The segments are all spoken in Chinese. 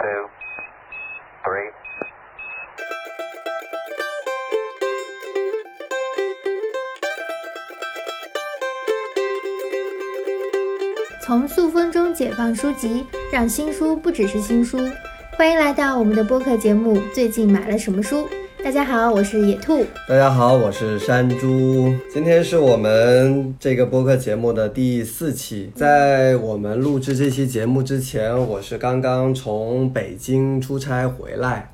two, three. 从塑封中解放书籍，让新书不只是新书。欢迎来到我们的播客节目《最近买了什么书》。大家好，我是野兔。大家好，我是山猪。今天是我们这个播客节目的第四期。在我们录制这期节目之前，我是刚刚从北京出差回来，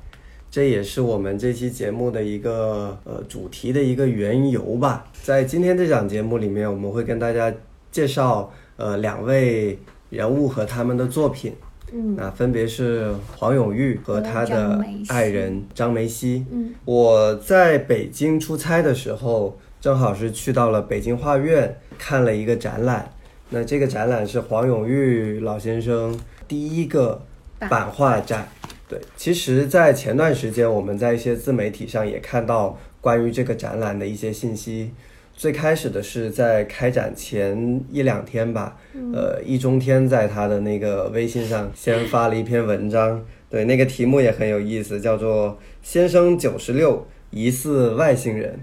这也是我们这期节目的一个呃主题的一个缘由吧。在今天这档节目里面，我们会跟大家介绍呃两位人物和他们的作品。嗯那分别是黄永玉和他的爱人张梅西。嗯，我在北京出差的时候，正好是去到了北京画院看了一个展览。那这个展览是黄永玉老先生第一个版画展。对，其实，在前段时间，我们在一些自媒体上也看到关于这个展览的一些信息。最开始的是在开展前一两天吧，呃，易中天在他的那个微信上先发了一篇文章，对，那个题目也很有意思，叫做“先生九十六，疑似外星人”。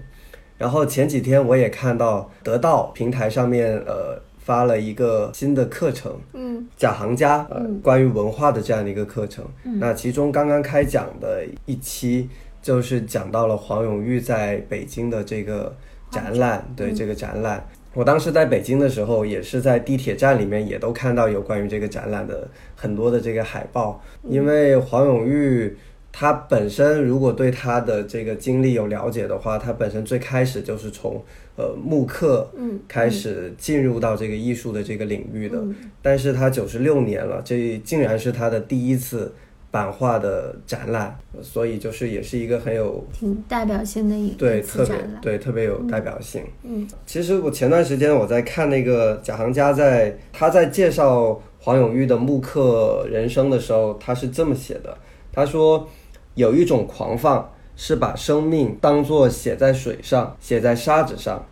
然后前几天我也看到得到平台上面呃发了一个新的课程，嗯假行家呃嗯关于文化的这样的一个课程。那其中刚刚开讲的一期就是讲到了黄永玉在北京的这个展览，对这个展览。我当时在北京的时候，也是在地铁站里面也都看到有关于这个展览的很多的这个海报，因为黄永玉。他本身如果对他的这个经历有了解的话，他本身最开始就是从呃木刻嗯开始进入到这个艺术的这个领域的，嗯但是他九十六年了，这竟然是他的第一次版画的展览，所以就是也是一个很有挺代表性的一一对特别。对特别有代表性。嗯其实我前段时间我在看那个贾行家在他在介绍黄永玉的木刻人生的时候，他是这么写的，他说有一种狂放是把生命当作写在水上，写在沙子上，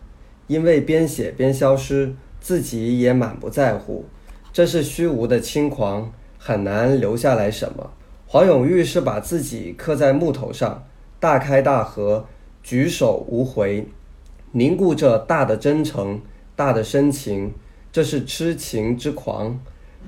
因为边写边消失，自己也满不在乎，这是虚无的轻狂，很难留下来什么。黄永玉是把自己刻在木头上，大开大合，举手无回，凝固着大的真诚、大的深情，这是痴情之狂。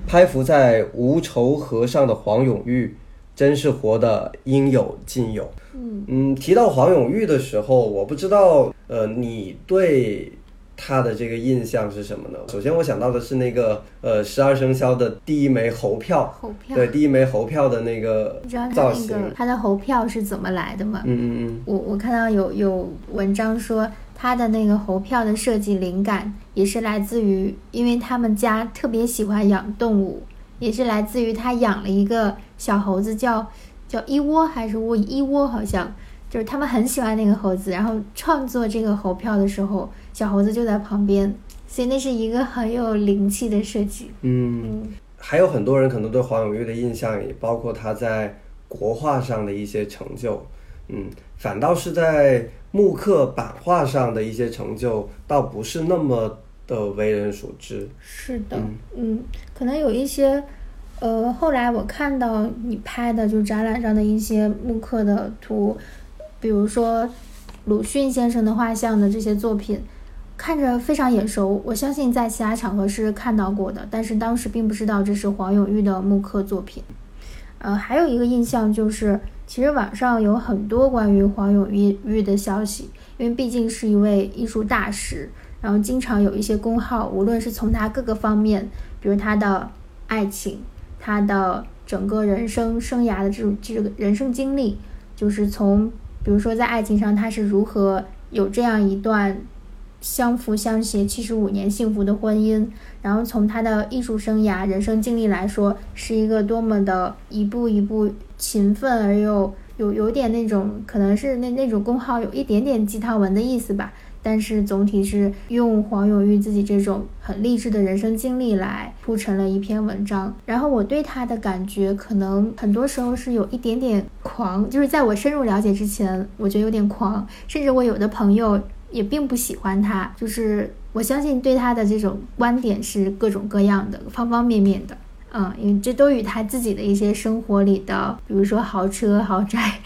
拍浮在无愁河上的黄永玉，真是活得应有尽有。嗯嗯，提到黄永玉的时候，我不知道，呃，你对他的这个印象是什么呢？首先，我想到的是那个，呃，十二生肖的第一枚猴票，猴票对，第一枚猴票的那个你知道他造型，那个他的猴票是怎么来的吗？嗯嗯嗯，我我看到有有文章说，他的那个猴票的设计灵感也是来自于，因为他们家特别喜欢养动物，也是来自于他养了一个小猴子叫叫一窝还是窝一窝，好像就是他们很喜欢那个猴子，然后创作这个猴票的时候，小猴子就在旁边，所以那是一个很有灵气的设计。嗯，嗯还有很多人可能对黄永玉的印象也包括他在国画上的一些成就，嗯，反倒是在木刻版画上的一些成就，倒不是那么的为人所知。是的，嗯，可能有一些，呃，后来我看到你拍的，就展览上的一些木刻的图，比如说鲁迅先生的画像的这些作品，看着非常眼熟，我相信在其他场合是看到过的，但是当时并不知道这是黄永玉的木刻作品。呃，还有一个印象就是，其实网上有很多关于黄永玉玉的消息，因为毕竟是一位艺术大师，然后经常有一些公号，无论是从他各个方面，比如他的爱情，他的整个人生生涯的这种这个人生经历，就是从比如说在爱情上他是如何有这样一段相扶相携七十五年幸福的婚姻，然后从他的艺术生涯、人生经历来说，是一个多么的一步一步勤奋而又有有点那种可能是那那种工号有一点点鸡汤文的意思吧，但是总体是用黄永玉自己这种很励志的人生经历来铺成了一篇文章。然后我对他的感觉，可能很多时候是有一点点狂，就是在我深入了解之前，我觉得有点狂，甚至我有的朋友也并不喜欢他，就是我相信对他的这种观点是各种各样的、方方面面的。嗯，因为这都与他自己的一些生活里的，比如说豪车、豪宅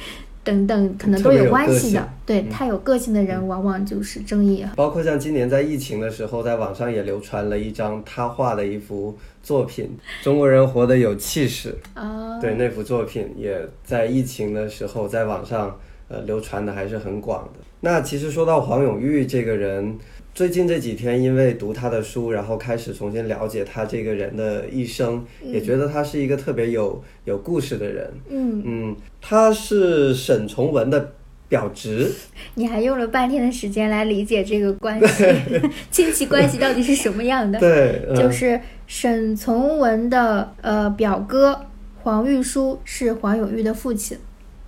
等等，可能都有关系的。对，太有个性的人，往往就是争议。包括像今年在疫情的时候，在网上也流传了一张他画的一幅作品，《中国人活得有气势》啊。对，那幅作品也在疫情的时候在网上呃流传的还是很广的。那其实说到黄永玉这个人。最近这几天，因为读他的书，然后开始重新了解他这个人的一生，也觉得他是一个特别有有故事的人。嗯嗯，他是沈从文的表侄。你还用了半天的时间来理解这个关系，亲戚关系到底是什么样的？对，就是沈从文的呃表哥黄玉书是黄永玉的父亲，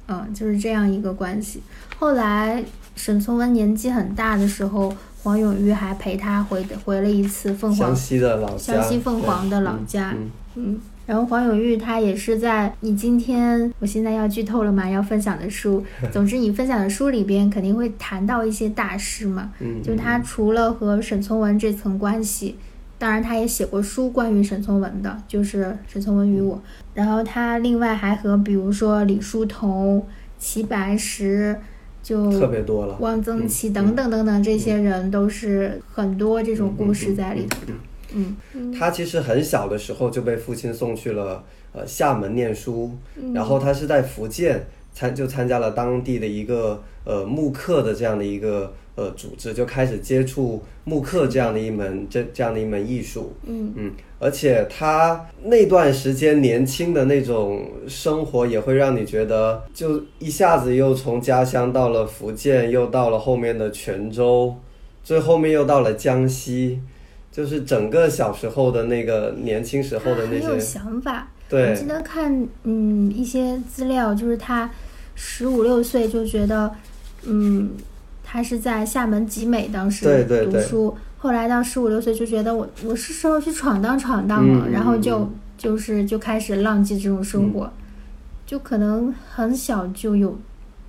嗯，就是这样一个关系。后来沈从文年纪很大的时候。黄永玉还陪他回回了一次凤凰湘西的老家，湘西凤凰的老家。嗯，然后黄永玉他也是在你今天，我现在要剧透了嘛？要分享的书，总之你分享的书里边肯定会谈到一些大师嘛。嗯，就他除了和沈从文这层关系，当然他也写过书关于沈从文的，就是《沈从文与我》。然后他另外还和比如说李叔同、齐白石。就特别多了，汪曾祺等等等等，这些人都是很多这种故事在里头的。嗯，他其实很小的时候就被父亲送去了呃厦门念书，然后他是在福建参就参加了当地的一个呃木刻的这样的一个。呃，组织就开始接触木刻这样的一门这这样的一门艺术，嗯嗯，而且他那段时间年轻的那种生活，也会让你觉得，就一下子又从家乡到了福建，又到了后面的泉州，最后面又到了江西，就是整个小时候的那个年轻时候的那些想法。对，我记得看嗯一些资料，就是他十五六岁就觉得，嗯。他是在厦门集美当时读书，后来到十五六岁就觉得我我是时候去闯荡闯荡了，然后就就是就开始浪迹这种生活，就可能很小就有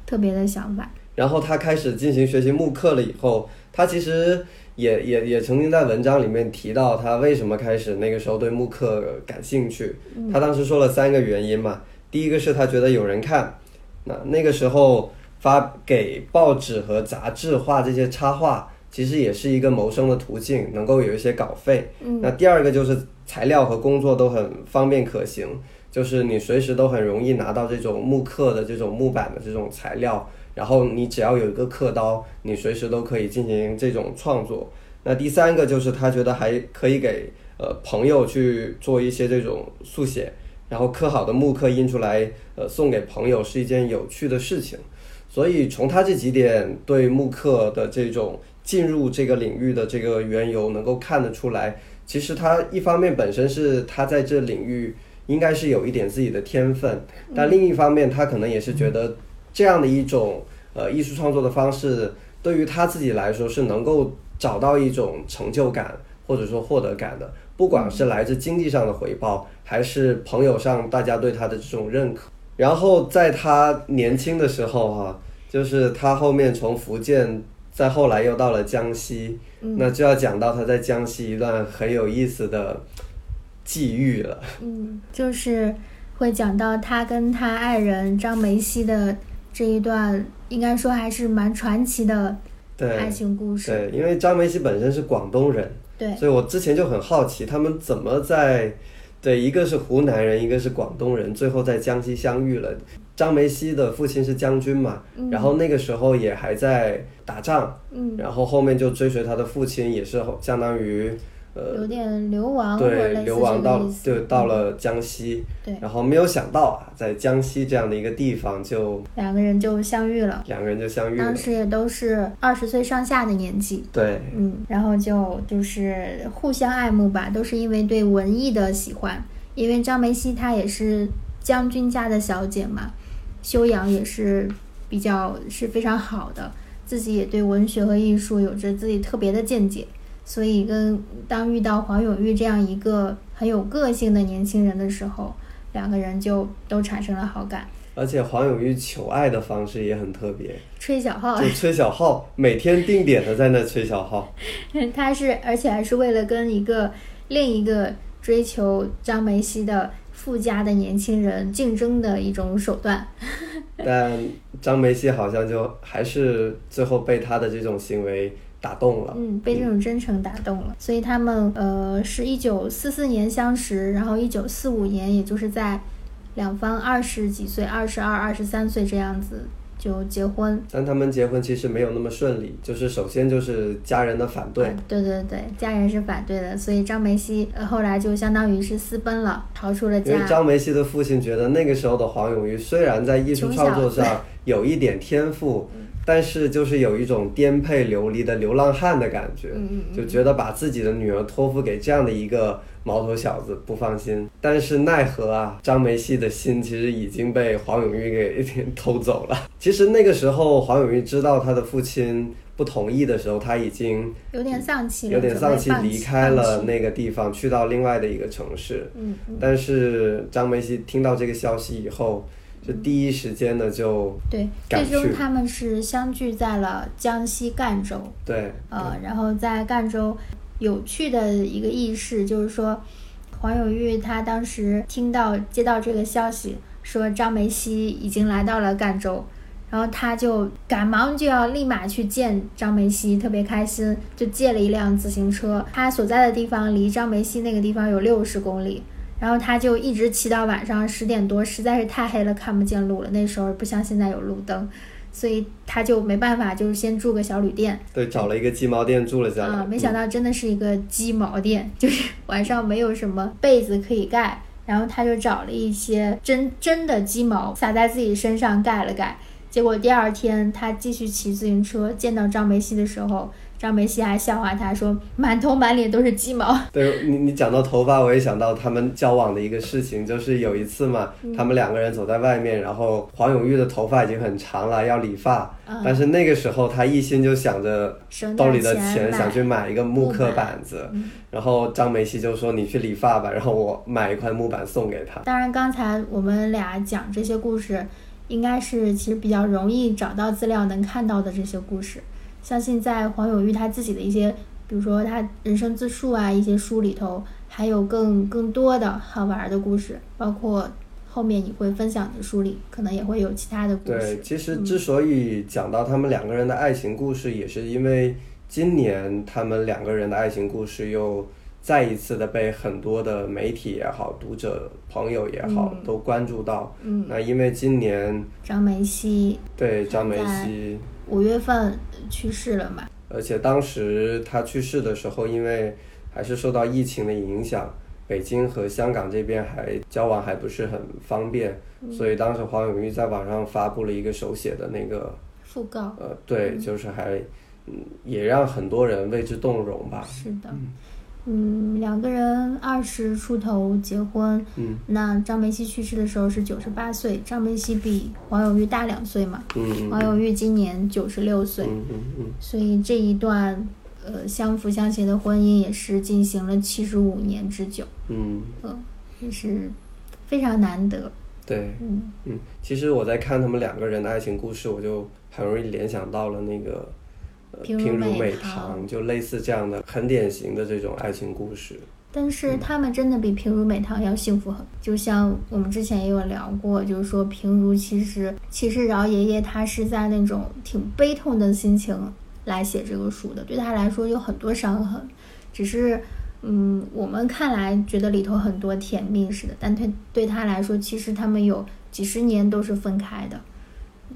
特别的想法。然后他开始进行学习慕课了以后，他其实也也也曾经在文章里面提到他为什么开始那个时候对慕课感兴趣。他当时说了三个原因嘛，第一个是他觉得有人看，那那个时候。发给报纸和杂志画这些插画，其实也是一个谋生的途径，能够有一些稿费。嗯，那第二个就是材料和工作都很方便可行，就是你随时都很容易拿到这种木刻的这种木板的这种材料，然后你只要有一个刻刀，你随时都可以进行这种创作。那第三个就是他觉得还可以给呃朋友去做一些这种速写，然后刻好的木刻印出来，呃送给朋友是一件有趣的事情。所以从他这几点对慕课的这种进入这个领域的这个缘由，能够看得出来，其实他一方面本身是他在这领域应该是有一点自己的天分，但另一方面他可能也是觉得这样的一种呃艺术创作的方式，对于他自己来说是能够找到一种成就感或者说获得感的，不管是来自经济上的回报，还是朋友上大家对他的这种认可。然后在他年轻的时候，哈，就是他后面从福建，再后来又到了江西，那就要讲到他在江西一段很有意思的际遇了。嗯，就是会讲到他跟他爱人张梅溪的这一段，应该说还是蛮传奇的爱情故事。对，因为张梅溪本身是广东人，对，所以我之前就很好奇他们怎么在。对，一个是湖南人，一个是广东人，最后在江西相遇了。张梅西的父亲是将军嘛，然后那个时候也还在打仗，然后后面就追随他的父亲，也是相当于。呃，有点流亡，对，流亡到就到了江西，对，然后没有想到啊，在江西这样的一个地方，就两个人就相遇了，两个人就相遇了，当时也都是二十岁上下的年纪，对，嗯，然后就就是互相爱慕吧，都是因为对文艺的喜欢，因为张梅西她也是将军家的小姐嘛，修养也是比较是非常好的，自己也对文学和艺术有着自己特别的见解。所以，跟当遇到黄永玉这样一个很有个性的年轻人的时候，两个人就都产生了好感。而且，黄永玉求爱的方式也很特别，吹小号，就吹小号，每天定点的在那吹小号。他是，而且还是为了跟一个另一个追求张梅西的富家的年轻人竞争的一种手段。但张梅西好像就还是最后被他的这种行为打动了。嗯，被这种真诚打动了，所以他们呃是一九四四年相识，然后一九四五年，也就是在两方二十几岁，二十二、二十三岁这样子就结婚。但他们结婚其实没有那么顺利，就是首先就是家人的反对，嗯对对对，家人是反对的，所以张梅西呃后来就相当于是私奔了，逃出了因为家。张梅西的父亲觉得那个时候的黄永玉虽然在艺术创作上有一点天赋，但是就是有一种颠沛流离的流浪汉的感觉，嗯就觉得把自己的女儿托付给这样的一个毛头小子不放心。但是奈何啊，张梅西的心其实已经被黄永玉给偷走了。其实那个时候黄永玉知道他的父亲不同意的时候，他已经有点丧气，有点丧气，离开了那个地方，去到另外的一个城市。嗯嗯，但是张梅西听到这个消息以后，就第一时间呢就对，最终他们是相聚在了江西赣州。对呃，然后在赣州，有趣的一个轶事就是说，黄永玉他当时听到接到这个消息，说张梅西已经来到了赣州，然后他就赶忙就要立马去见张梅西，特别开心，就借了一辆自行车。他所在的地方离张梅西那个地方有六十公里。然后他就一直骑到晚上十点多，实在是太黑了，看不见路了。那时候不像现在有路灯，所以他就没办法，就是先住个小旅店。对，找了一个鸡毛店住了下来。啊，没想到真的是一个鸡毛店，就是晚上没有什么被子可以盖，然后他就找了一些真真的鸡毛撒在自己身上盖了盖。结果第二天他继续骑自行车，见到张梅西的时候，张梅西还笑话他说满头满脸都是鸡毛。对你，你讲到头发，我也想到他们交往的一个事情，就是有一次嘛，嗯他们两个人走在外面，然后黄永玉的头发已经很长了，要理发，嗯但是那个时候他一心就想着兜里的钱钱，想去买一个木刻板子，嗯然后张梅西就说你去理发吧，然后我买一块木板送给他。当然，刚才我们俩讲这些故事，应该是其实比较容易找到资料能看到的这些故事。相信在黄永玉他自己的一些，比如说他人生自述啊，一些书里头，还有更更多的好玩的故事，包括后面你会分享的书里，可能也会有其他的故事对，其实之所以讲到他们两个人的爱情故事，也是因为今年他们两个人的爱情故事又再一次的被很多的媒体也好、读者朋友也好、嗯都关注到。嗯，那因为今年张梅西对张梅西，五月份去世了嘛？而且当时他去世的时候，因为还是受到疫情的影响，北京和香港这边还交往还不是很方便，嗯所以当时黄永玉在网上发布了一个手写的那个讣告呃，对，就是还，嗯，也让很多人为之动容吧。是的。嗯，两个人二十出头结婚，嗯。那张梅西去世的时候是九十八岁，张梅西比王永玉大两岁嘛，嗯黄永玉今年九十六岁，嗯嗯嗯，所以这一段呃相辅相携的婚姻也是进行了七十五年之久，嗯，嗯，也是非常难得，对，嗯。嗯，其实我在看他们两个人的爱情故事，我就很容易联想到了那个。呃平如美美堂堂，就类似这样的很典型的这种爱情故事。但是他们真的比平如美棠要幸福很多。就像我们之前也有聊过，就是说平如其实其实饶爷爷他是在那种挺悲痛的心情来写这个书的，对他来说有很多伤痕，只是嗯我们看来觉得里头很多甜蜜似的，但他对他来说，其实他们有几十年都是分开的，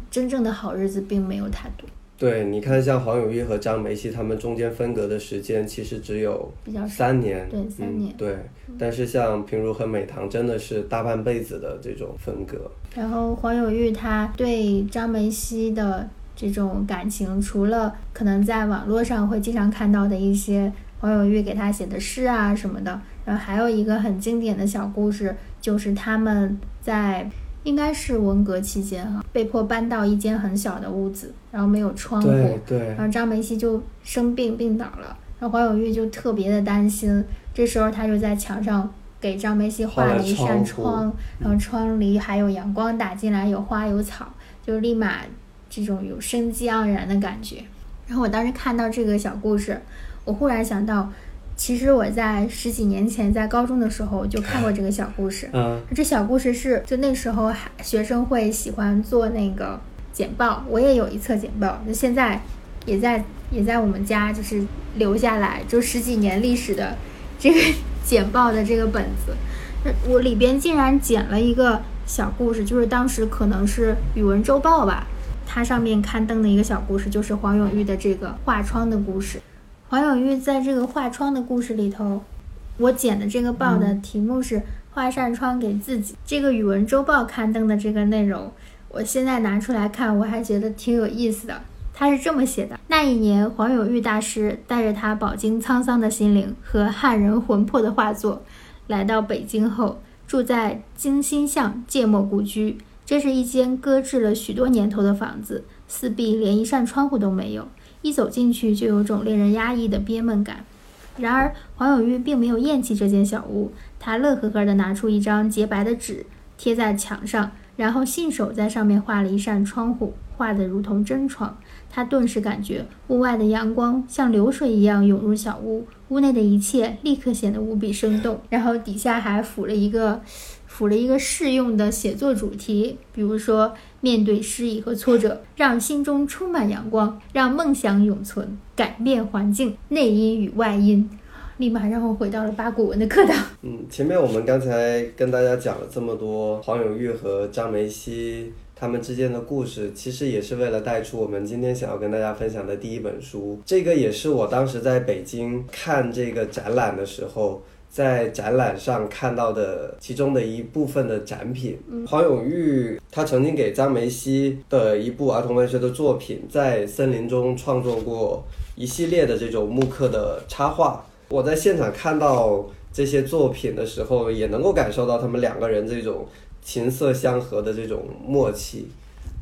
真正的好日子并没有太多，对，你看，像黄永玉和张梅西他们中间分隔的时间其实只有。三年，对三年嗯，对。但是像平如和美棠真的是大半辈子的这种分隔。然后黄永玉他对张梅西的这种感情，除了可能在网络上会经常看到的一些黄永玉给他写的诗啊什么的，然后还有一个很经典的小故事，就是他们在应该是文革期间哈、被迫搬到一间很小的屋子，然后没有窗户，对对然后张梅西就生病病倒了，然后黄永玉就特别的担心，这时候他就在墙上给张梅西画画了了一扇窗窗，然后窗里还有阳光打进来，有花有草，就立马这种有生机盎然的感觉。然后我当时看到这个小故事，我忽然想到，其实我在十几年前在高中的时候就看过这个小故事。嗯这小故事是就那时候还学生会喜欢做那个简报，我也有一册简报，就现在也在也在我们家就是留下来，就十几年历史的这个简报的这个本子。那我里边竟然剪了一个小故事，就是当时可能是语文周报吧，它上面刊登的一个小故事，就是黄永玉的这个画窗的故事。黄永玉在这个画窗的故事里头，我剪的这个报的题目是“画扇窗给自己”。这个语文周报刊登的这个内容，我现在拿出来看，我还觉得挺有意思的。他是这么写的：那一年，黄永玉大师带着他饱经沧桑的心灵和汉人魂魄的画作，来到北京后，住在金星巷芥末故居。这是一间搁置了许多年头的房子，四壁连一扇窗户都没有，一走进去就有种令人压抑的憋闷感。然而，黄永玉并没有厌弃这间小屋，他乐呵呵地拿出一张洁白的纸贴在墙上，然后信手在上面画了一扇窗户，画得如同真窗。他顿时感觉屋外的阳光像流水一样涌入小屋，屋内的一切立刻显得无比生动。然后底下还附了一个，附了一个适用的写作主题，比如说面对失意和挫折，让心中充满阳光，让梦想永存，改变环境，内因与外因，立马让我回到了八股文的课堂。嗯，前面我们刚才跟大家讲了这么多黄永玉和张梅西他们之间的故事，其实也是为了带出我们今天想要跟大家分享的第一本书。这个也是我当时在北京看这个展览的时候。在展览上看到的其中的一部分的展品，黄永玉他曾经给张梅西的一部儿童文学的作品，在森林中创作过一系列的这种木刻的插画。我在现场看到这些作品的时候，也能够感受到他们两个人这种琴瑟相和的这种默契。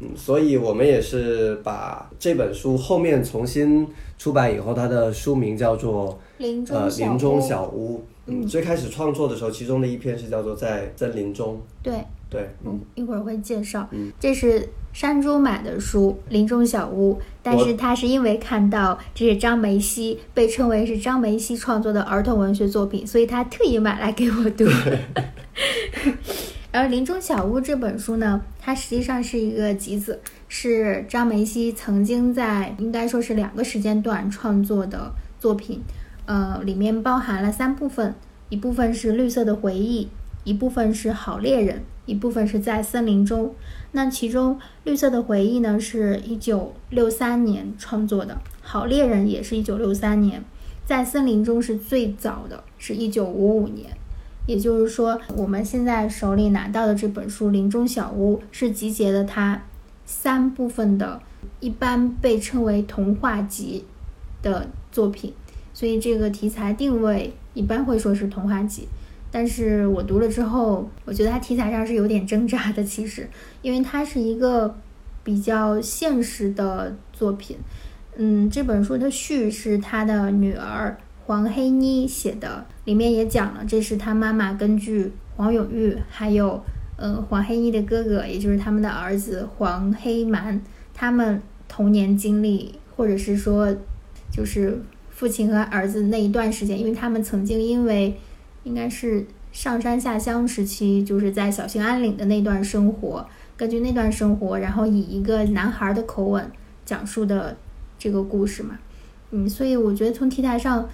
嗯，所以我们也是把这本书后面重新出版以后，它的书名叫做林中呃小林中屋小屋。嗯，最开始创作的时候，其中的一篇是叫做在森林中。对，对，嗯，一会儿会介绍。这是山猪买的书《林中小屋》，但是他是因为看到这是张梅西被称为是张梅西创作的儿童文学作品，所以他特意买来给我读。而《林中小屋》这本书呢，它实际上是一个集子，是张梅西曾经在应该说是两个时间段创作的作品。呃，里面包含了三部分，一部分是绿色的回忆，一部分是好猎人，一部分是在森林中。那其中绿色的回忆呢，是一九六三年创作的，好猎人也是一九六三年，在森林中是最早的，是一九五五年。也就是说，我们现在手里拿到的这本书《林中小屋》是集结了它三部分的，一般被称为童话集的作品。所以这个题材定位一般会说是童话集，但是我读了之后，我觉得它题材上是有点挣扎的。其实，因为它是一个比较现实的作品。嗯，这本书的序是他的女儿黄黑妮写的，里面也讲了，这是他妈妈根据黄永玉还有嗯黄黑妮的哥哥，也就是他们的儿子黄黑蛮，他们童年经历，或者是说就是。父亲和儿子那一段时间，因为他们曾经因为应该是上山下乡时期，就是在小兴安岭的那段生活，根据那段生活，然后以一个男孩的口吻讲述的这个故事嘛，嗯，所以我觉得从题材上，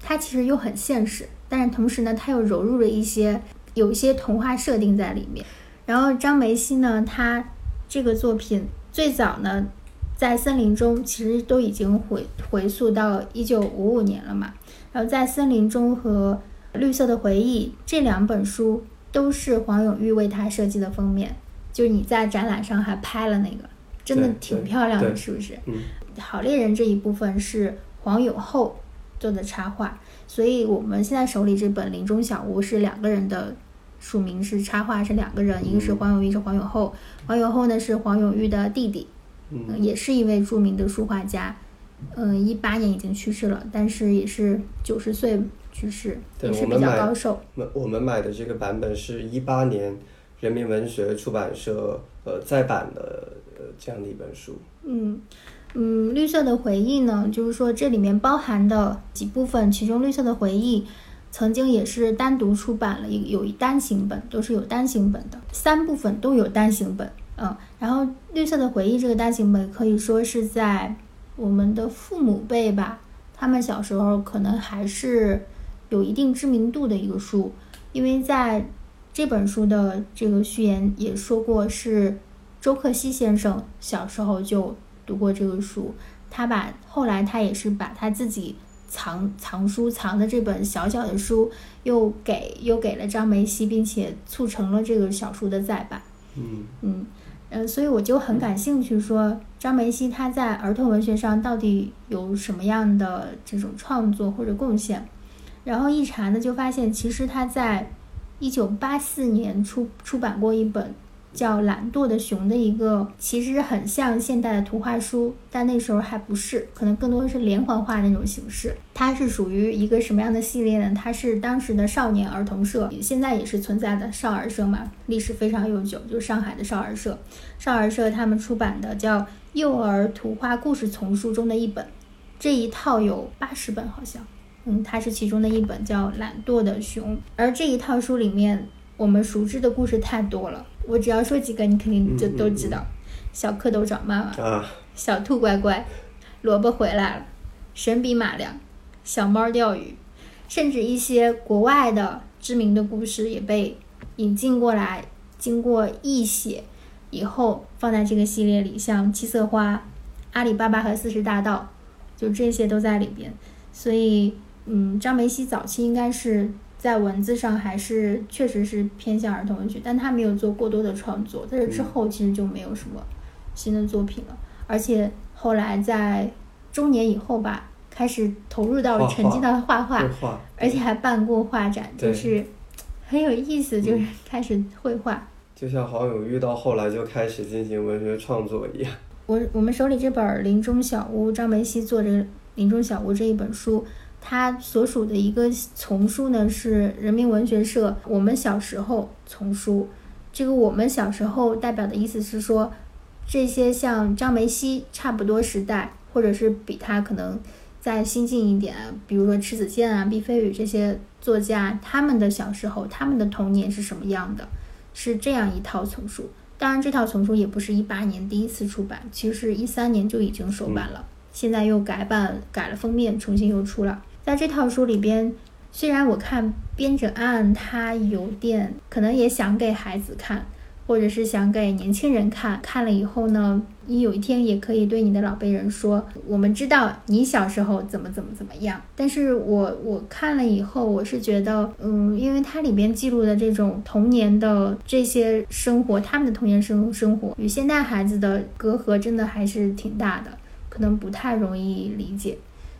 它其实又很现实，但是同时呢，它又融入了一些有一些童话设定在里面。然后张梅西呢，他这个作品最早呢。在森林中，其实都已经回回溯到一九五五年了嘛。然后在森林中和绿色的回忆这两本书都是黄永玉为他设计的封面，就是你在展览上还拍了那个，真的挺漂亮的，是不是？嗯。好猎人这一部分是黄永厚做的插画，所以我们现在手里这本《林中小屋》是两个人的署名是插画是两个人，一个是黄永玉，是黄永厚。黄永厚呢是黄永玉的弟弟。嗯，也是一位著名的书画家，嗯，一八年已经去世了，但是也是九十岁去世，也是比较高寿。我我们买的这个版本是一八年人民文学出版社呃再版的呃这样的一本书。嗯，嗯，绿色的回忆呢，就是说这里面包含的几部分，其中绿色的回忆曾经也是单独出版了一有一单行本，都是有单行本的，三部分都有单行本。嗯，然后绿色的回忆这个单行本可以说是在我们的父母辈吧，他们小时候可能还是有一定知名度的一个书，因为在这本书的这个序言也说过是周克希先生小时候就。读过这个书，他把后来他也是把他自己藏藏书藏的这本小小的书，又给又给了张梅西，并且促成了这个小书的再版。嗯嗯呃，所以我就很感兴趣，说张梅西他在儿童文学上到底有什么样的这种创作或者贡献？然后一查呢，就发现其实他在一九八四年出出版过一本。叫《懒惰的熊》的一个，其实很像现代的图画书，但那时候还不是，可能更多的是连环画那种形式。它是属于一个什么样的系列呢？它是当时的少年儿童社，现在也是存在的少儿社嘛，历史非常悠久，就是上海的少儿社。少儿社他们出版的叫《幼儿图画故事丛书》中的一本，这一套有八十本好像，嗯，它是其中的一本，叫《懒惰的熊》。而这一套书里面，我们熟知的故事太多了。我只要说几个，你肯定就都知道。小蝌蚪找妈妈，小兔乖乖，萝卜回来了，神笔马良，小猫钓鱼，甚至一些国外的知名的故事也被引进过来，经过译写以后放在这个系列里，像七色花、阿里巴巴和四十大盗，就这些都在里边。所以，嗯，张梅西早期应该是。在文字上还是确实是偏向儿童文学，但他没有做过多的创作，在这之后其实就没有什么新的作品了。而且后来在中年以后吧，开始投入到沉浸到画画，而且还办过画展，就是很有意思，就是开始绘画。就像黄永玉到后来就开始进行文学创作一样。我我们手里这本《林中小屋》，张梅西做这个《林中小屋》这一本书。他所属的一个丛书呢是人民文学社。我们小时候丛书，这个我们小时候代表的意思是说，这些像张梅西差不多时代，或者是比他可能再新进一点，比如说迟子建啊、毕飞宇这些作家，他们的小时候、他们的童年是什么样的？是这样一套丛书。当然，这套丛书也不是一八年第一次出版，其实一三年就已经首版了，现在又改版改了封面，重新又出了。在这套书里边，虽然我看编者按他有点可能也想给孩子看，或者是想给年轻人看，看了以后呢，你有一天也可以对你的老辈人说，我们知道你小时候怎么怎么怎么样。但是我我看了以后，我是觉得，嗯，因为它里边记录的这种童年的这些生活，他们的童年生生活与现代孩子的隔阂真的还是挺大的，可能不太容易理解。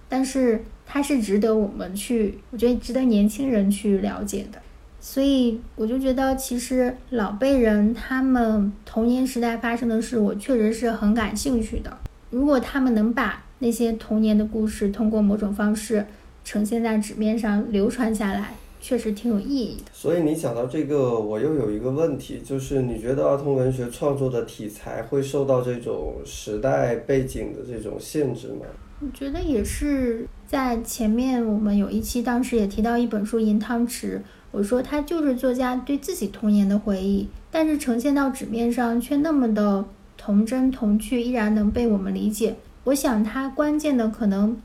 但是它是值得我们去，我觉得值得年轻人去了解的，所以我就觉得其实老辈人他们童年时代发生的事，我确实是很感兴趣的。如果他们能把那些童年的故事通过某种方式呈现在纸面上流传下来，确实挺有意义的。所以你讲到这个，我又有一个问题，就是你觉得儿童文学创作的题材会受到这种时代背景的这种限制吗？我觉得也是，在前面我们有一期，当时也提到一本书《银汤匙》，我说它就是作家对自己童年的回忆，但是呈现到纸面上却那么的童真童趣，依然能被我们理解。我想他关键的可能，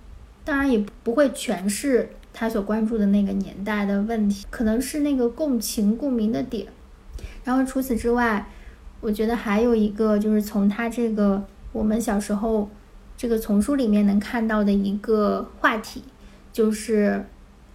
当然也不会全是他所关注的那个年代的问题，可能是那个共情共鸣的点。然后除此之外，我觉得还有一个就是从他这个我们小时候。这个丛书里面能看到的一个话题，就是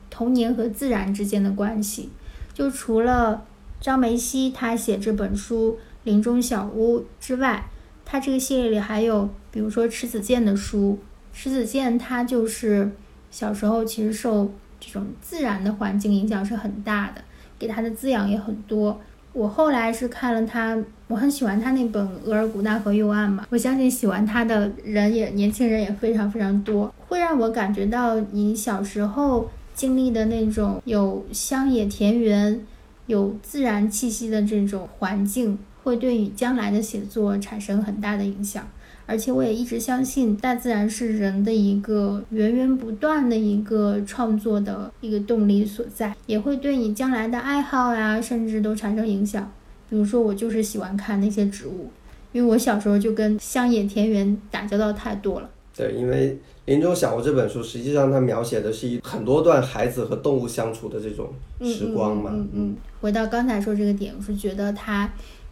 童年和自然之间的关系。就除了张梅西他写这本书《林中小屋》之外，他这个系列里还有，比如说迟子建的书。迟子建他就是小时候其实受这种自然的环境影响是很大的，给他的滋养也很多。我后来是看了他，我很喜欢他那本《额尔古纳河右岸》嘛。我相信喜欢他的人也年轻人也非常非常多，会让我感觉到你小时候经历的那种有乡野田园、有自然气息的这种环境，会对你将来的写作产生很大的影响。而且我也一直相信，大自然是人的一个源源不断的一个创作的一个动力所在，也会对你将来的爱好呀，甚至都产生影响。比如说，我就是喜欢看那些植物，因为我小时候就跟乡野田园打交道太多了。对，因为《林中小屋》这本书，实际上它描写的是一很多段孩子和动物相处的这种时光嘛。嗯嗯嗯。回到刚才说这个点，我是觉得它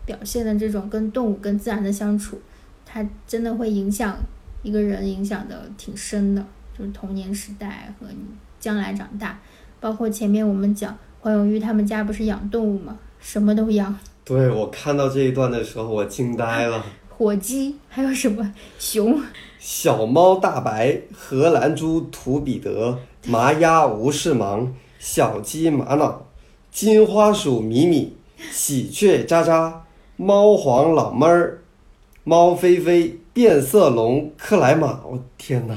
表现的这种跟动物、跟自然的相处。它真的会影响一个人，影响的挺深的，就是童年时代和你将来长大，包括前面我们讲黄永玉他们家不是养动物吗？什么都养。对我看到这一段的时候，我惊呆了。火鸡还有什么熊？小猫大白，荷兰猪图彼得，麻鸭无事忙，小鸡玛瑙，金花鼠米米，喜鹊喳喳，猫黄老妹儿。猫飞飞，变色龙，克莱玛，我天哪！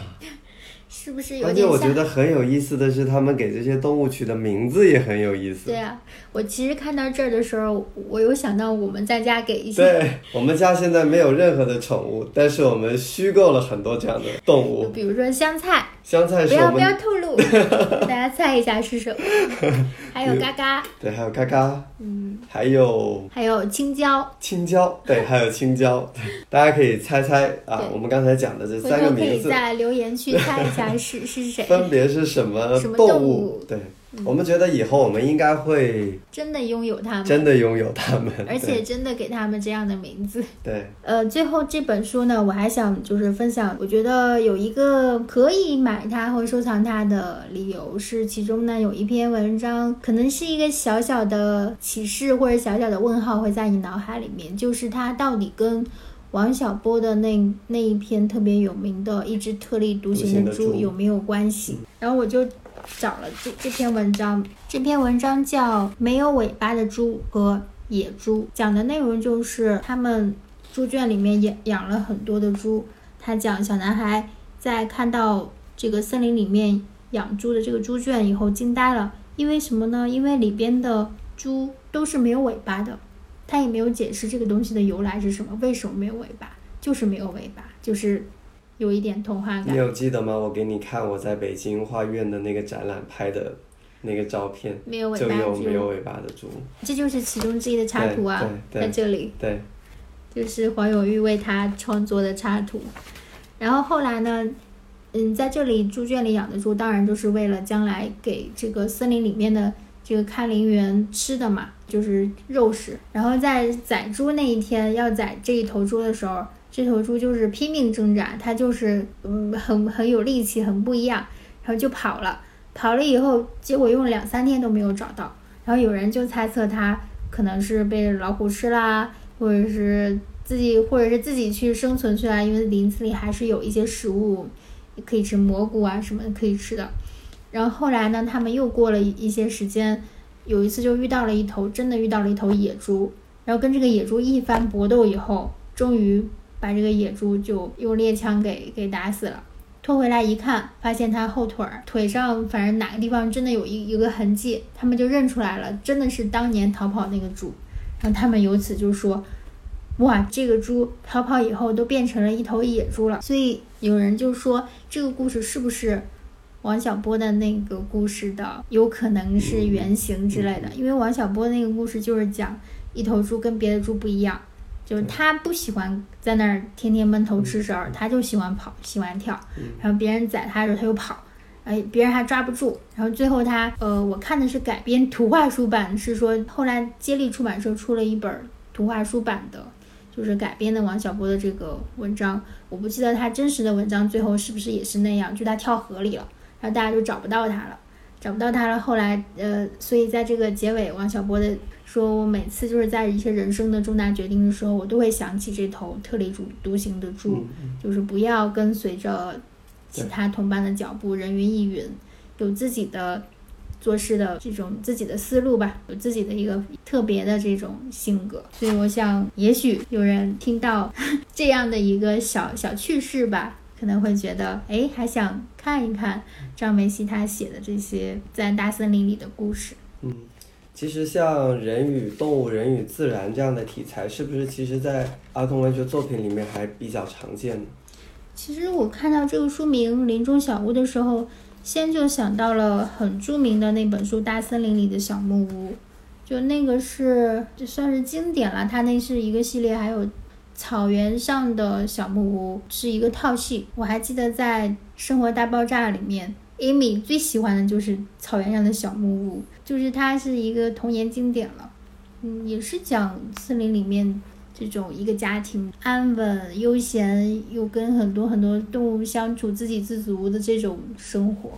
是不是有而且我觉得很有意思的是，他们给这些动物取的名字也很有意思。对啊，我其实看到这儿的时候，我有想到我们在家给一些。对我们家现在没有任何的宠物，但是我们虚构了很多这样的动物。比如说香菜。香菜是不要不要透露，大家猜一下是什么？还有嘎嘎。对，还有嘎嘎。嗯。还有。还有青椒。青椒，对，还有青椒，大家可以猜猜啊，我们刚才讲的这三个名字。可以在留言区猜一下是是谁。分别是什么动物？对。我们觉得以后我们应该会真的拥有他们，真的拥有他们，而且真的给他们这样的名字。对，呃，最后这本书呢，我还想就是分享，我觉得有一个可以买它或收藏它的理由是，其中呢有一篇文章，可能是一个小小的启示或者小小的问号会在你脑海里面，就是它到底跟王小波的那那一篇特别有名的一只特立独行的猪有没有关系？然后我就。找了这这篇文章，这篇文章叫《没有尾巴的猪和野猪》，讲的内容就是他们猪圈里面养养了很多的猪。他讲小男孩在看到这个森林里面养猪的这个猪圈以后惊呆了，因为什么呢？因为里边的猪都是没有尾巴的。他也没有解释这个东西的由来是什么，为什么没有尾巴？就是没有尾巴，就是。有一点童话感。你有记得吗？我给你看我在北京画院的那个展览拍的那个照片，没有尾巴就有没有尾巴的猪。这就是其中之一的插图啊，在这里。对，就是黄永玉为他创作的插图。然后后来呢，嗯，在这里猪圈里养的猪，当然就是为了将来给这个森林里面的这个看林员吃的嘛，就是肉食。然后在宰猪那一天要宰这一头猪的时候。这头猪就是拼命挣扎，它就是嗯很很有力气，很不一样，然后就跑了。跑了以后，结果用了两三天都没有找到。然后有人就猜测它可能是被老虎吃啦，或者是自己，或者是自己去生存去了，因为林子里还是有一些食物可以吃，蘑菇啊什么可以吃的。然后后来呢，他们又过了一些时间，有一次就遇到了一头，真的遇到了一头野猪，然后跟这个野猪一番搏斗以后，终于。把这个野猪就用猎枪给给打死了，拖回来一看，发现它后腿儿腿上反正哪个地方真的有一一个痕迹，他们就认出来了，真的是当年逃跑那个猪。然后他们由此就说，哇，这个猪逃跑以后都变成了一头野猪了。所以有人就说，这个故事是不是王小波的那个故事的有可能是原型之类的？因为王小波那个故事就是讲一头猪跟别的猪不一样。就是他不喜欢在那儿天天闷头吃食儿，他就喜欢跑，喜欢跳。然后别人宰他的时候他又跑，哎，别人还抓不住。然后最后他，呃，我看的是改编图画书版，是说后来接力出版社出了一本图画书版的，就是改编的王小波的这个文章。我不记得他真实的文章最后是不是也是那样，就他跳河里了，然后大家就找不到他了，找不到他了。后来，呃，所以在这个结尾，王小波的。说，我每次就是在一些人生的重大决定的时候，我都会想起这头特立独行的猪，就是不要跟随着其他同伴的脚步，人云亦云，有自己的做事的这种自己的思路吧，有自己的一个特别的这种性格。所以，我想，也许有人听到 这样的一个小小趣事吧，可能会觉得，哎，还想看一看张梅西他写的这些在大森林里的故事。嗯。其实像人与动物、人与自然这样的题材，是不是其实在儿童文学作品里面还比较常见呢？其实我看到这个书名《林中小屋》的时候，先就想到了很著名的那本书《大森林里的小木屋》，就那个是就算是经典了。它那是一个系列，还有草原上的小木屋是一个套系。我还记得在《生活大爆炸》里面，Amy 最喜欢的就是草原上的小木屋，就是它是一个童年经典了。嗯，也是讲森林里面。这种一个家庭安稳悠闲，又跟很多很多动物相处，自给自足的这种生活。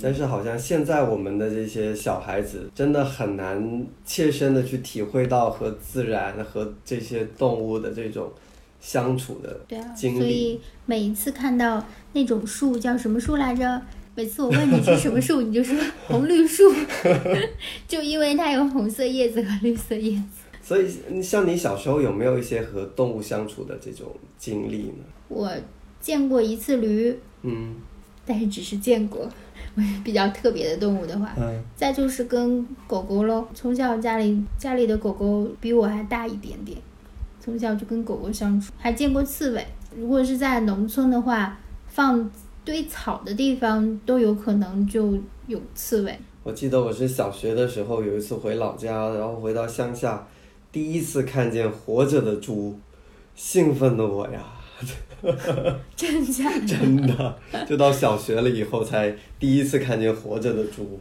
但是好像现在我们的这些小孩子真的很难切身的去体会到和自然和这些动物的这种相处的经历。所以每一次看到那种树叫什么树来着？每次我问你是什么树，你就说红绿树，就因为它有红色叶子和绿色叶子。所以，像你小时候有没有一些和动物相处的这种经历呢？我见过一次驴，嗯，但是只是见过。比较特别的动物的话，嗯，再就是跟狗狗喽。从小家里家里的狗狗比我还大一点点，从小就跟狗狗相处，还见过刺猬。如果是在农村的话，放堆草的地方都有可能就有刺猬。我记得我是小学的时候有一次回老家，然后回到乡下。第一次看见活着的猪，兴奋的我呀！真假？真的，就到小学了以后才第一次看见活着的猪，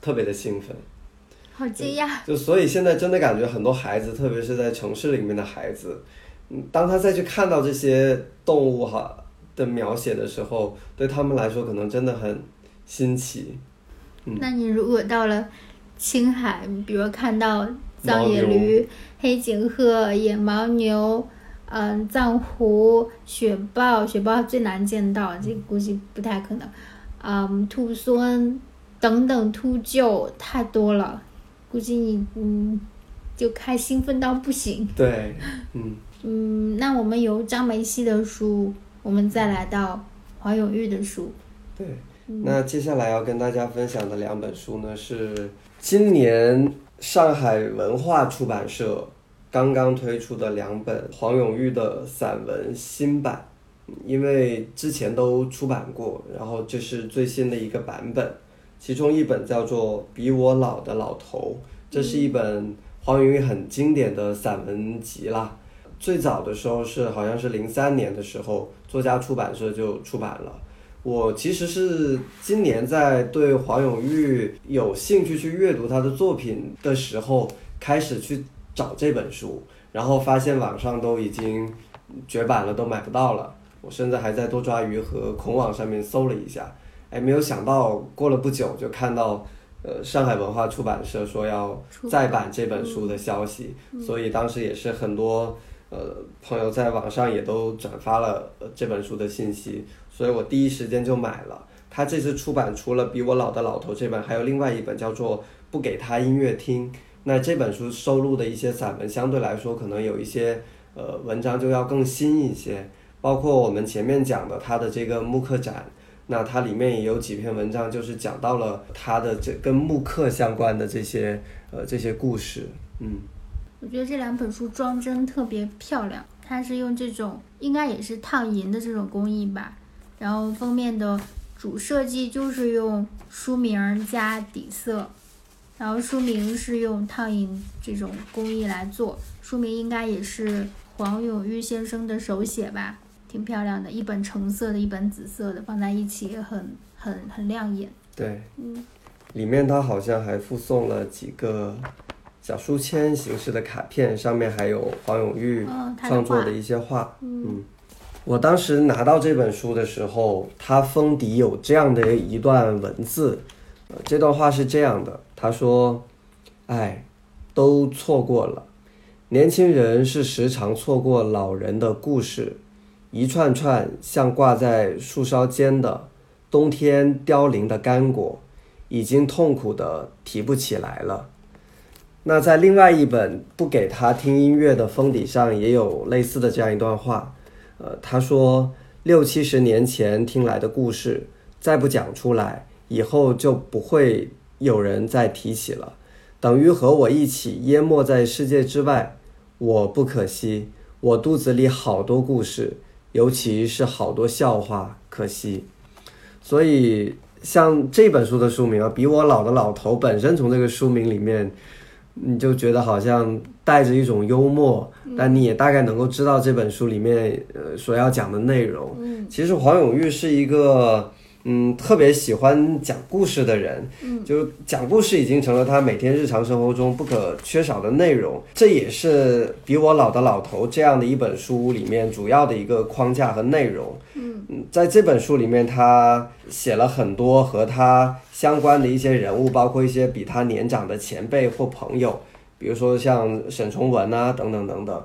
特别的兴奋。好惊讶！就所以现在真的感觉很多孩子，特别是在城市里面的孩子，嗯，当他再去看到这些动物哈的描写的时候，对他们来说可能真的很新奇。嗯，那你如果到了青海，比如看到。藏野驴、黑颈鹤、野牦牛，嗯，藏狐、雪豹，雪豹最难见到，这估计不太可能。嗯，兔狲等等秃鹫太多了，估计你嗯就开兴奋到不行。对，嗯 嗯，那我们由张梅西的书，我们再来到黄永玉的书。对，那接下来要跟大家分享的两本书呢是今年。上海文化出版社刚刚推出的两本黄永玉的散文新版，因为之前都出版过，然后这是最新的一个版本。其中一本叫做《比我老的老头》，这是一本黄永玉很经典的散文集啦。最早的时候是好像是零三年的时候，作家出版社就出版了。我其实是今年在对黄永玉有兴趣去阅读他的作品的时候，开始去找这本书，然后发现网上都已经绝版了，都买不到了。我甚至还在多抓鱼和孔网上面搜了一下，哎，没有想到过了不久就看到，呃，上海文化出版社说要再版这本书的消息，所以当时也是很多呃朋友在网上也都转发了这本书的信息。所以我第一时间就买了。他这次出版除了比我老的老头这本，还有另外一本叫做《不给他音乐听》。那这本书收录的一些散文，相对来说可能有一些呃文章就要更新一些。包括我们前面讲的他的这个木刻展，那它里面也有几篇文章，就是讲到了他的这跟木刻相关的这些呃这些故事。嗯，我觉得这两本书装帧特别漂亮，它是用这种应该也是烫银的这种工艺吧。然后封面的主设计就是用书名加底色，然后书名是用烫银这种工艺来做，书名应该也是黄永玉先生的手写吧，挺漂亮的，一本橙色的，一本紫色的，放在一起也很很很亮眼。对，嗯，里面它好像还附送了几个小书签形式的卡片，上面还有黄永玉创作的一些画，嗯。我当时拿到这本书的时候，它封底有这样的一段文字，呃，这段话是这样的：他说，哎，都错过了，年轻人是时常错过老人的故事，一串串像挂在树梢间的冬天凋零的干果，已经痛苦的提不起来了。那在另外一本不给他听音乐的封底上，也有类似的这样一段话。呃，他说六七十年前听来的故事，再不讲出来，以后就不会有人再提起了。等于和我一起淹没在世界之外。我不可惜，我肚子里好多故事，尤其是好多笑话，可惜。所以，像这本书的书名啊，《比我老的老头》本身从这个书名里面，你就觉得好像带着一种幽默，但你也大概能够知道这本书里面呃所要讲的内容。嗯其实黄永玉是一个嗯特别喜欢讲故事的人，嗯就讲故事已经成了他每天日常生活中不可缺少的内容。这也是比我老的老头这样的一本书里面主要的一个框架和内容。嗯，在这本书里面，他写了很多和他相关的一些人物，包括一些比他年长的前辈或朋友，比如说像沈从文啊等等等等。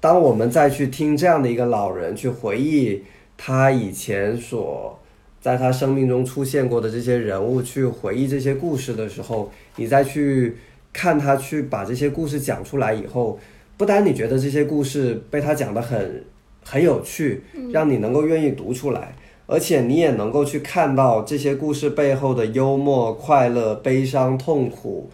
当我们再去听这样的一个老人去回忆他以前所在他生命中出现过的这些人物，去回忆这些故事的时候，你再去看他去把这些故事讲出来以后，不单你觉得这些故事被他讲得很很有趣，让你能够愿意读出来，而且你也能够去看到这些故事背后的幽默、快乐、悲伤、痛苦。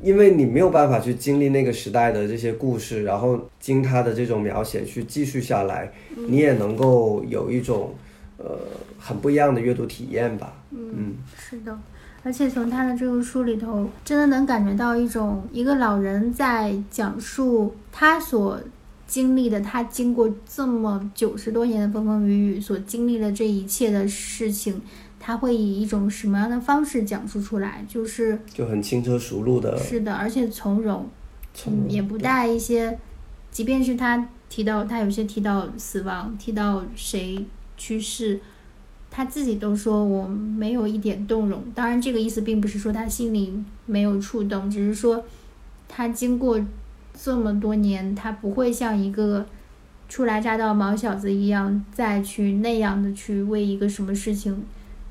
因为你没有办法去经历那个时代的这些故事，然后经他的这种描写去继续下来，你也能够有一种呃很不一样的阅读体验吧。嗯，是的，而且从他的这个书里头，真的能感觉到一种一个老人在讲述他所经历的，他经过这么九十多年的风风雨雨所经历的这一切的事情，他会以一种什么样的方式讲述出来？就是就很轻车熟路的是的，而且从容，从容嗯，也不带一些，即便是他提到他有些提到死亡，提到谁去世，他自己都说我没有一点动容。当然，这个意思并不是说他心里没有触动，只是说他经过这么多年，他不会像一个初来乍到毛小子一样，再去那样的去为一个什么事情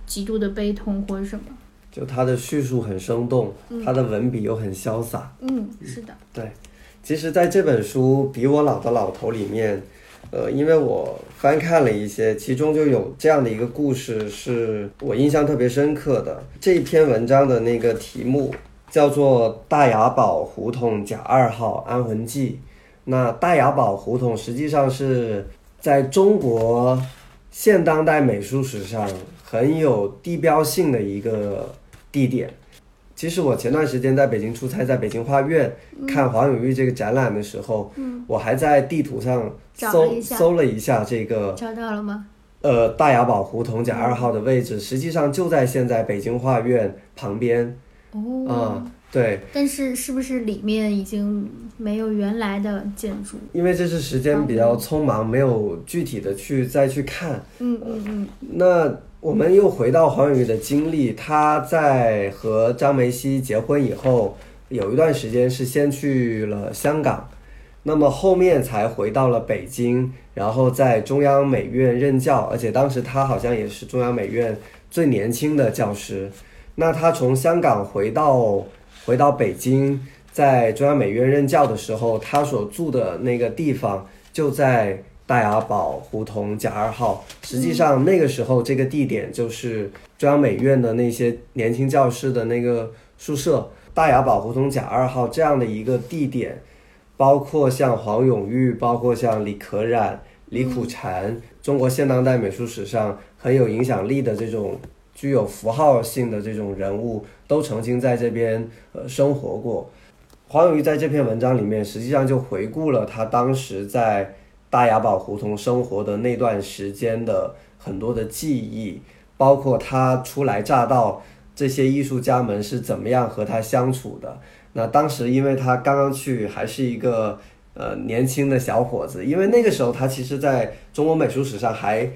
极度的悲痛或者什么。就他的叙述很生动，他的文笔又很潇洒。嗯，是的，对，其实在这本书《比我老的老头》里面，呃，因为我翻看了一些，其中就有这样的一个故事，是我印象特别深刻的。这一篇文章的那个题目叫做《大雅堡胡同甲二号安魂记》。那大雅堡胡同实际上是在中国现当代美术史上很有地标性的一个地点。其实我前段时间在北京出差，在北京画院、看黄永玉这个展览的时候，我还在地图上搜了搜了一下这个找到了吗？呃大雅宝胡同甲二号的位置，实际上就在现在北京画院旁边。哦，啊、对，但是是不是里面已经没有原来的建筑？因为这次时间比较匆忙，没有具体的去再去看。嗯嗯嗯，那我们又回到黄永玉的经历，他在和张梅溪结婚以后，有一段时间是先去了香港，那么后面才回到了北京，然后在中央美院任教，而且当时他好像也是中央美院最年轻的教师。那他从香港回到回到北京，在中央美院任教的时候，他所住的那个地方就在大雅堡胡同甲二号。实际上那个时候，这个地点就是中央美院的那些年轻教师的那个宿舍。大雅堡胡同甲二号这样的一个地点，包括像黄永玉，包括像李可染、李苦禅，中国现当代美术史上很有影响力的这种具有符号性的这种人物，都曾经在这边呃生活过。黄永玉在这篇文章里面，实际上就回顾了他当时在大雅宝胡同生活的那段时间的很多的记忆，包括他初来乍到，这些艺术家们是怎么样和他相处的。那当时因为他刚刚去，还是一个呃年轻的小伙子，因为那个时候他其实在中国美术史上还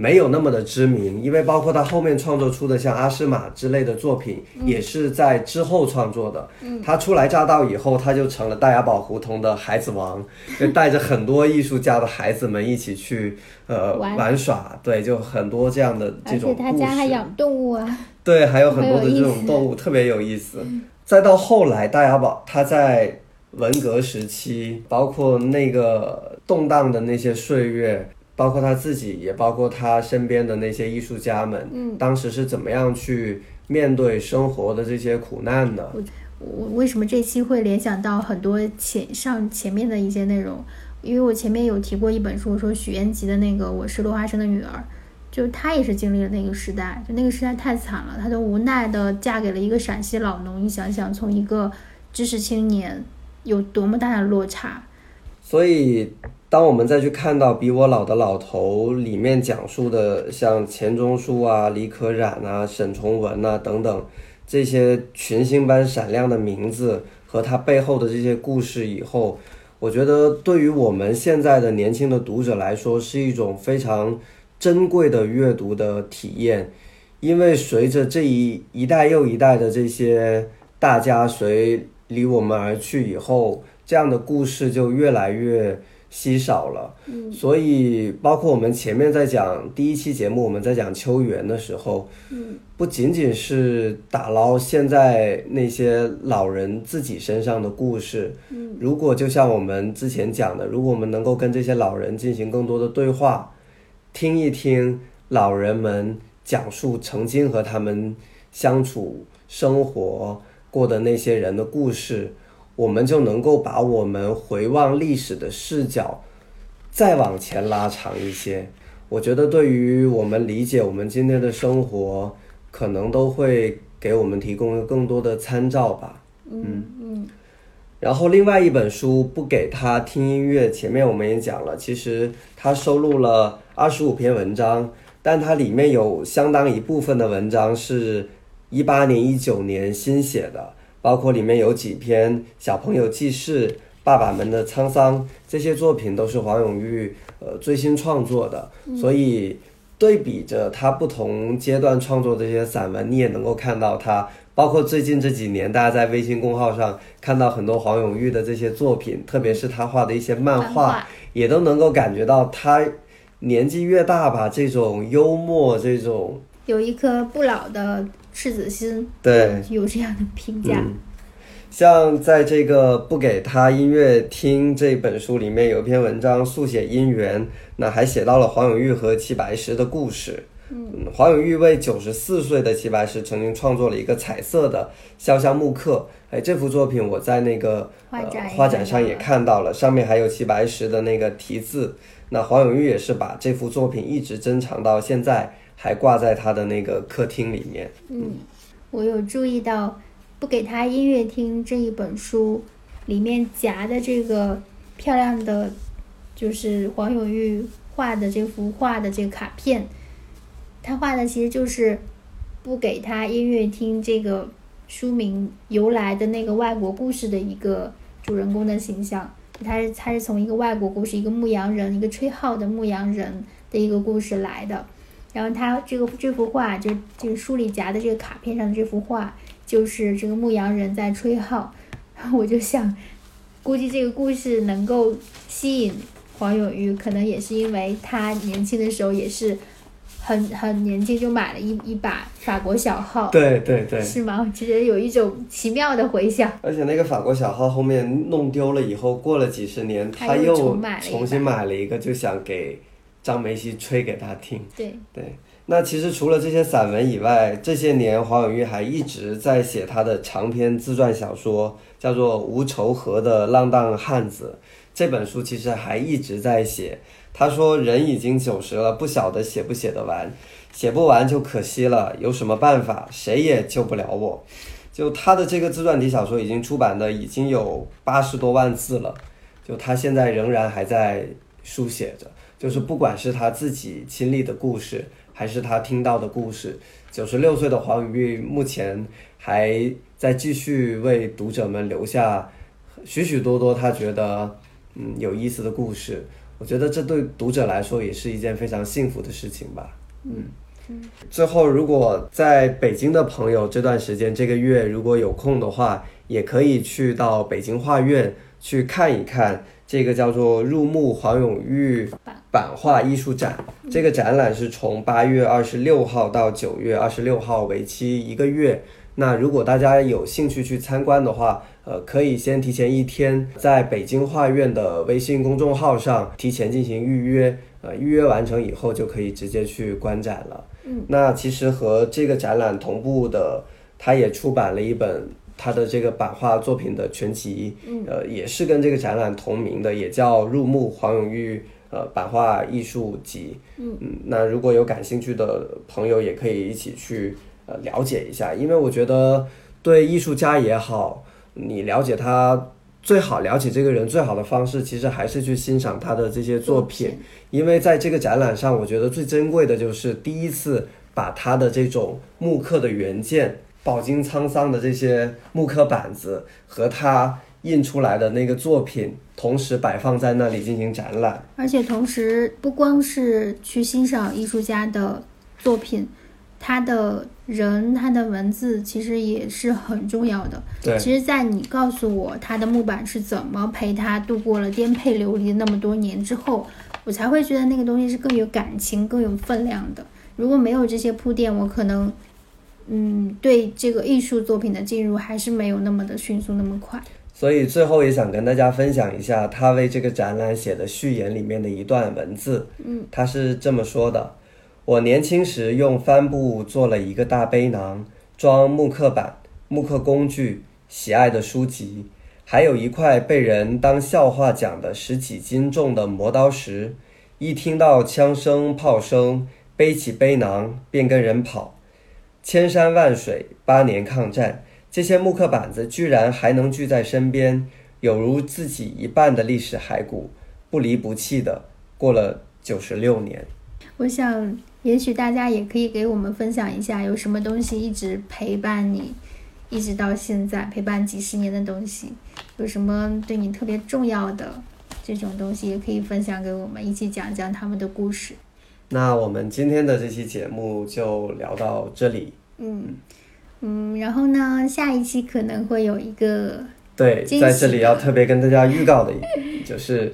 没有那么的知名，因为包括他后面创作出的像阿诗玛之类的作品，也是在之后创作的。他初来乍到以后，他就成了大雅宝胡同的孩子王，就带着很多艺术家的孩子们一起去呃玩玩耍，对，就很多这样的这种而且他家还事养动物啊。对，还有很多的这种动物，特别有意思。再到后来，大雅宝他在文革时期，包括那个动荡的那些岁月，包括他自己，也包括他身边的那些艺术家们，嗯当时是怎么样去面对生活的这些苦难的？我我为什么这期会联想到很多前上前面的一些内容？因为我前面有提过一本书，说许愿集的那个《我是落花生的女儿》，就她也是经历了那个时代，就那个时代太惨了，她都无奈的嫁给了一个陕西老农。你想想，从一个知识青年有多么大的落差。所以，当我们再去看到《比我老的老头》里面讲述的像钱钟书啊、李可染啊、沈从文啊等等这些群星般闪亮的名字和他背后的这些故事以后，我觉得对于我们现在的年轻的读者来说，是一种非常珍贵的阅读的体验，因为随着这一一代又一代的这些大家随离我们而去以后。这样的故事就越来越稀少了，嗯，所以包括我们前面在讲第一期节目，我们在讲秋园的时候，嗯，不仅仅是打捞现在那些老人自己身上的故事，嗯，如果就像我们之前讲的，如果我们能够跟这些老人进行更多的对话，听一听老人们讲述曾经和他们相处生活过的那些人的故事。我们就能够把我们回望历史的视角再往前拉长一些。我觉得对于我们理解我们今天的生活，可能都会给我们提供更多的参照吧。嗯嗯。然后另外一本书不给他听音乐，前面我们也讲了，其实它收录了二十五篇文章，但它里面有相当一部分的文章是一八年、一九年新写的。包括里面有几篇小朋友记事、爸爸们的沧桑，这些作品都是黄永玉呃最新创作的，所以对比着他不同阶段创作这些散文，你也能够看到他。包括最近这几年，大家在微信公号上看到很多黄永玉的这些作品，特别是他画的一些漫画，也都能够感觉到他年纪越大吧，这种幽默，这种有一颗不老的。赤子心，对，有这样的评价。像在这个不给他音乐听这本书里面，有一篇文章速写姻缘，那还写到了黄永玉和齐白石的故事。嗯，黄永玉为九十四岁的齐白石曾经创作了一个彩色的肖像木刻。哎，这幅作品我在那个画展画展上也看到了，上面还有齐白石的那个题字。那黄永玉也是把这幅作品一直珍藏到现在。还挂在他的那个客厅里面。嗯，我有注意到，不给他音乐听这一本书里面夹的这个漂亮的，就是黄永玉画的这幅画的这个卡片，他画的其实就是不给他音乐听这个书名由来的那个外国故事的一个主人公的形象。他是他是从一个外国故事，一个牧羊人，一个吹号的牧羊人的一个故事来的。然后他这个这幅画，就这个书里夹的这个卡片上的这幅画，就是这个牧羊人在吹号。我就想，估计这个故事能够吸引黄永玉，可能也是因为他年轻的时候也是很很年轻就买了一一把法国小号。对对对。是吗？我觉得有一种奇妙的回响。而且那个法国小号后面弄丢了以后，过了几十年，他又重新买了一个，就想给。张梅西吹给他听。对对，那其实除了这些散文以外，这些年黄永玉还一直在写他的长篇自传小说，叫做《无愁河的浪荡汉子》。这本书其实还一直在写。他说：“人已经九十了，不晓得写不写得完，写不完就可惜了。有什么办法？谁也救不了我。”就他的这个自传体小说已经出版的已经有八十多万字了，就他现在仍然还在书写着。就是不管是他自己亲历的故事，还是他听到的故事，九十六岁的黄永玉目前还在继续为读者们留下许许多多他觉得嗯有意思的故事。我觉得这对读者来说也是一件非常幸福的事情吧。嗯嗯。最后，如果在北京的朋友这段时间这个月如果有空的话，也可以去到北京画院去看一看。这个叫做入木黄永玉版画艺术展，这个展览是从八月二十六号到九月二十六号，为期一个月。那如果大家有兴趣去参观的话，呃，可以先提前一天在北京画院的微信公众号上提前进行预约，呃，预约完成以后就可以直接去观展了。嗯，那其实和这个展览同步的，他也出版了一本。他的这个版画作品的全集，呃，也是跟这个展览同名的，也叫《入目黄永玉呃版画艺术集》。嗯那如果有感兴趣的朋友，也可以一起去呃了解一下，因为我觉得对艺术家也好，你了解他。最好了解这个人最好的方式，其实还是去欣赏他的这些作品，因为在这个展览上，我觉得最珍贵的就是第一次把他的这种木刻的原件、饱经沧桑的这些木刻板子和他印出来的那个作品，同时摆放在那里进行展览。而且同时，不光是去欣赏艺术家的作品，他的人、他的文字其实也是很重要的。对，其实，在你告诉我他的木板是怎么陪他度过了颠沛流离那么多年之后，我才会觉得那个东西是更有感情、更有分量的。如果没有这些铺垫，我可能，嗯，对这个艺术作品的进入还是没有那么的迅速、那么快。所以最后也想跟大家分享一下他为这个展览写的序言里面的一段文字。嗯，他是这么说的。我年轻时用帆布做了一个大背囊，装木刻板、木刻工具、喜爱的书籍，还有一块被人当笑话讲的十几斤重的磨刀石。一听到枪声、炮声，背起背囊便跟人跑。千山万水，八年抗战，这些木刻板子居然还能聚在身边，有如自己一半的历史骸骨，不离不弃的过了九十六年。我想。也许大家也可以给我们分享一下，有什么东西一直陪伴你，一直到现在陪伴几十年的东西，有什么对你特别重要的这种东西，也可以分享给我们，一起讲讲他们的故事。那我们今天的这期节目就聊到这里。嗯嗯，然后呢，下一期可能会有一个对，在这里要特别跟大家预告的，就是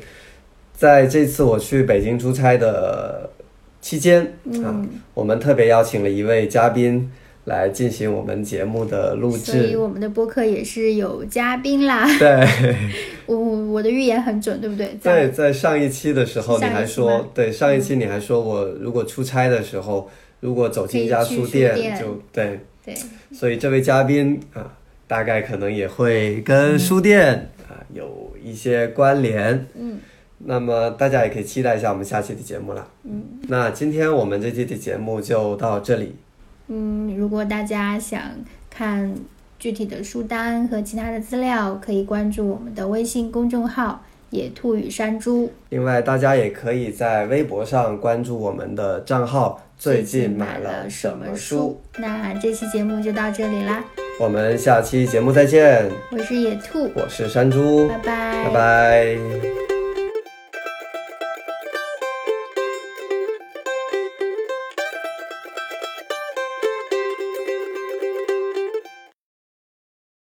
在这次我去北京出差的。期间啊，我们特别邀请了一位嘉宾来进行我们节目的录制，所以我们的播客也是有嘉宾啦。对，我我的预言很准，对不对？在在上一期的时候，你还说，对上一期你还说我如果出差的时候，如果走进一家书店，就对对。所以这位嘉宾啊，大概可能也会跟书店啊有一些关联。嗯。那么大家也可以期待一下我们下期的节目了。嗯，那今天我们这期的节目就到这里。嗯，如果大家想看具体的书单和其他的资料，可以关注我们的微信公众号“野兔与山猪”。另外，大家也可以在微博上关注我们的账号“最近买了什么书”。那这期节目就到这里啦，我们下期节目再见。我是野兔，我是山猪，拜拜，拜拜。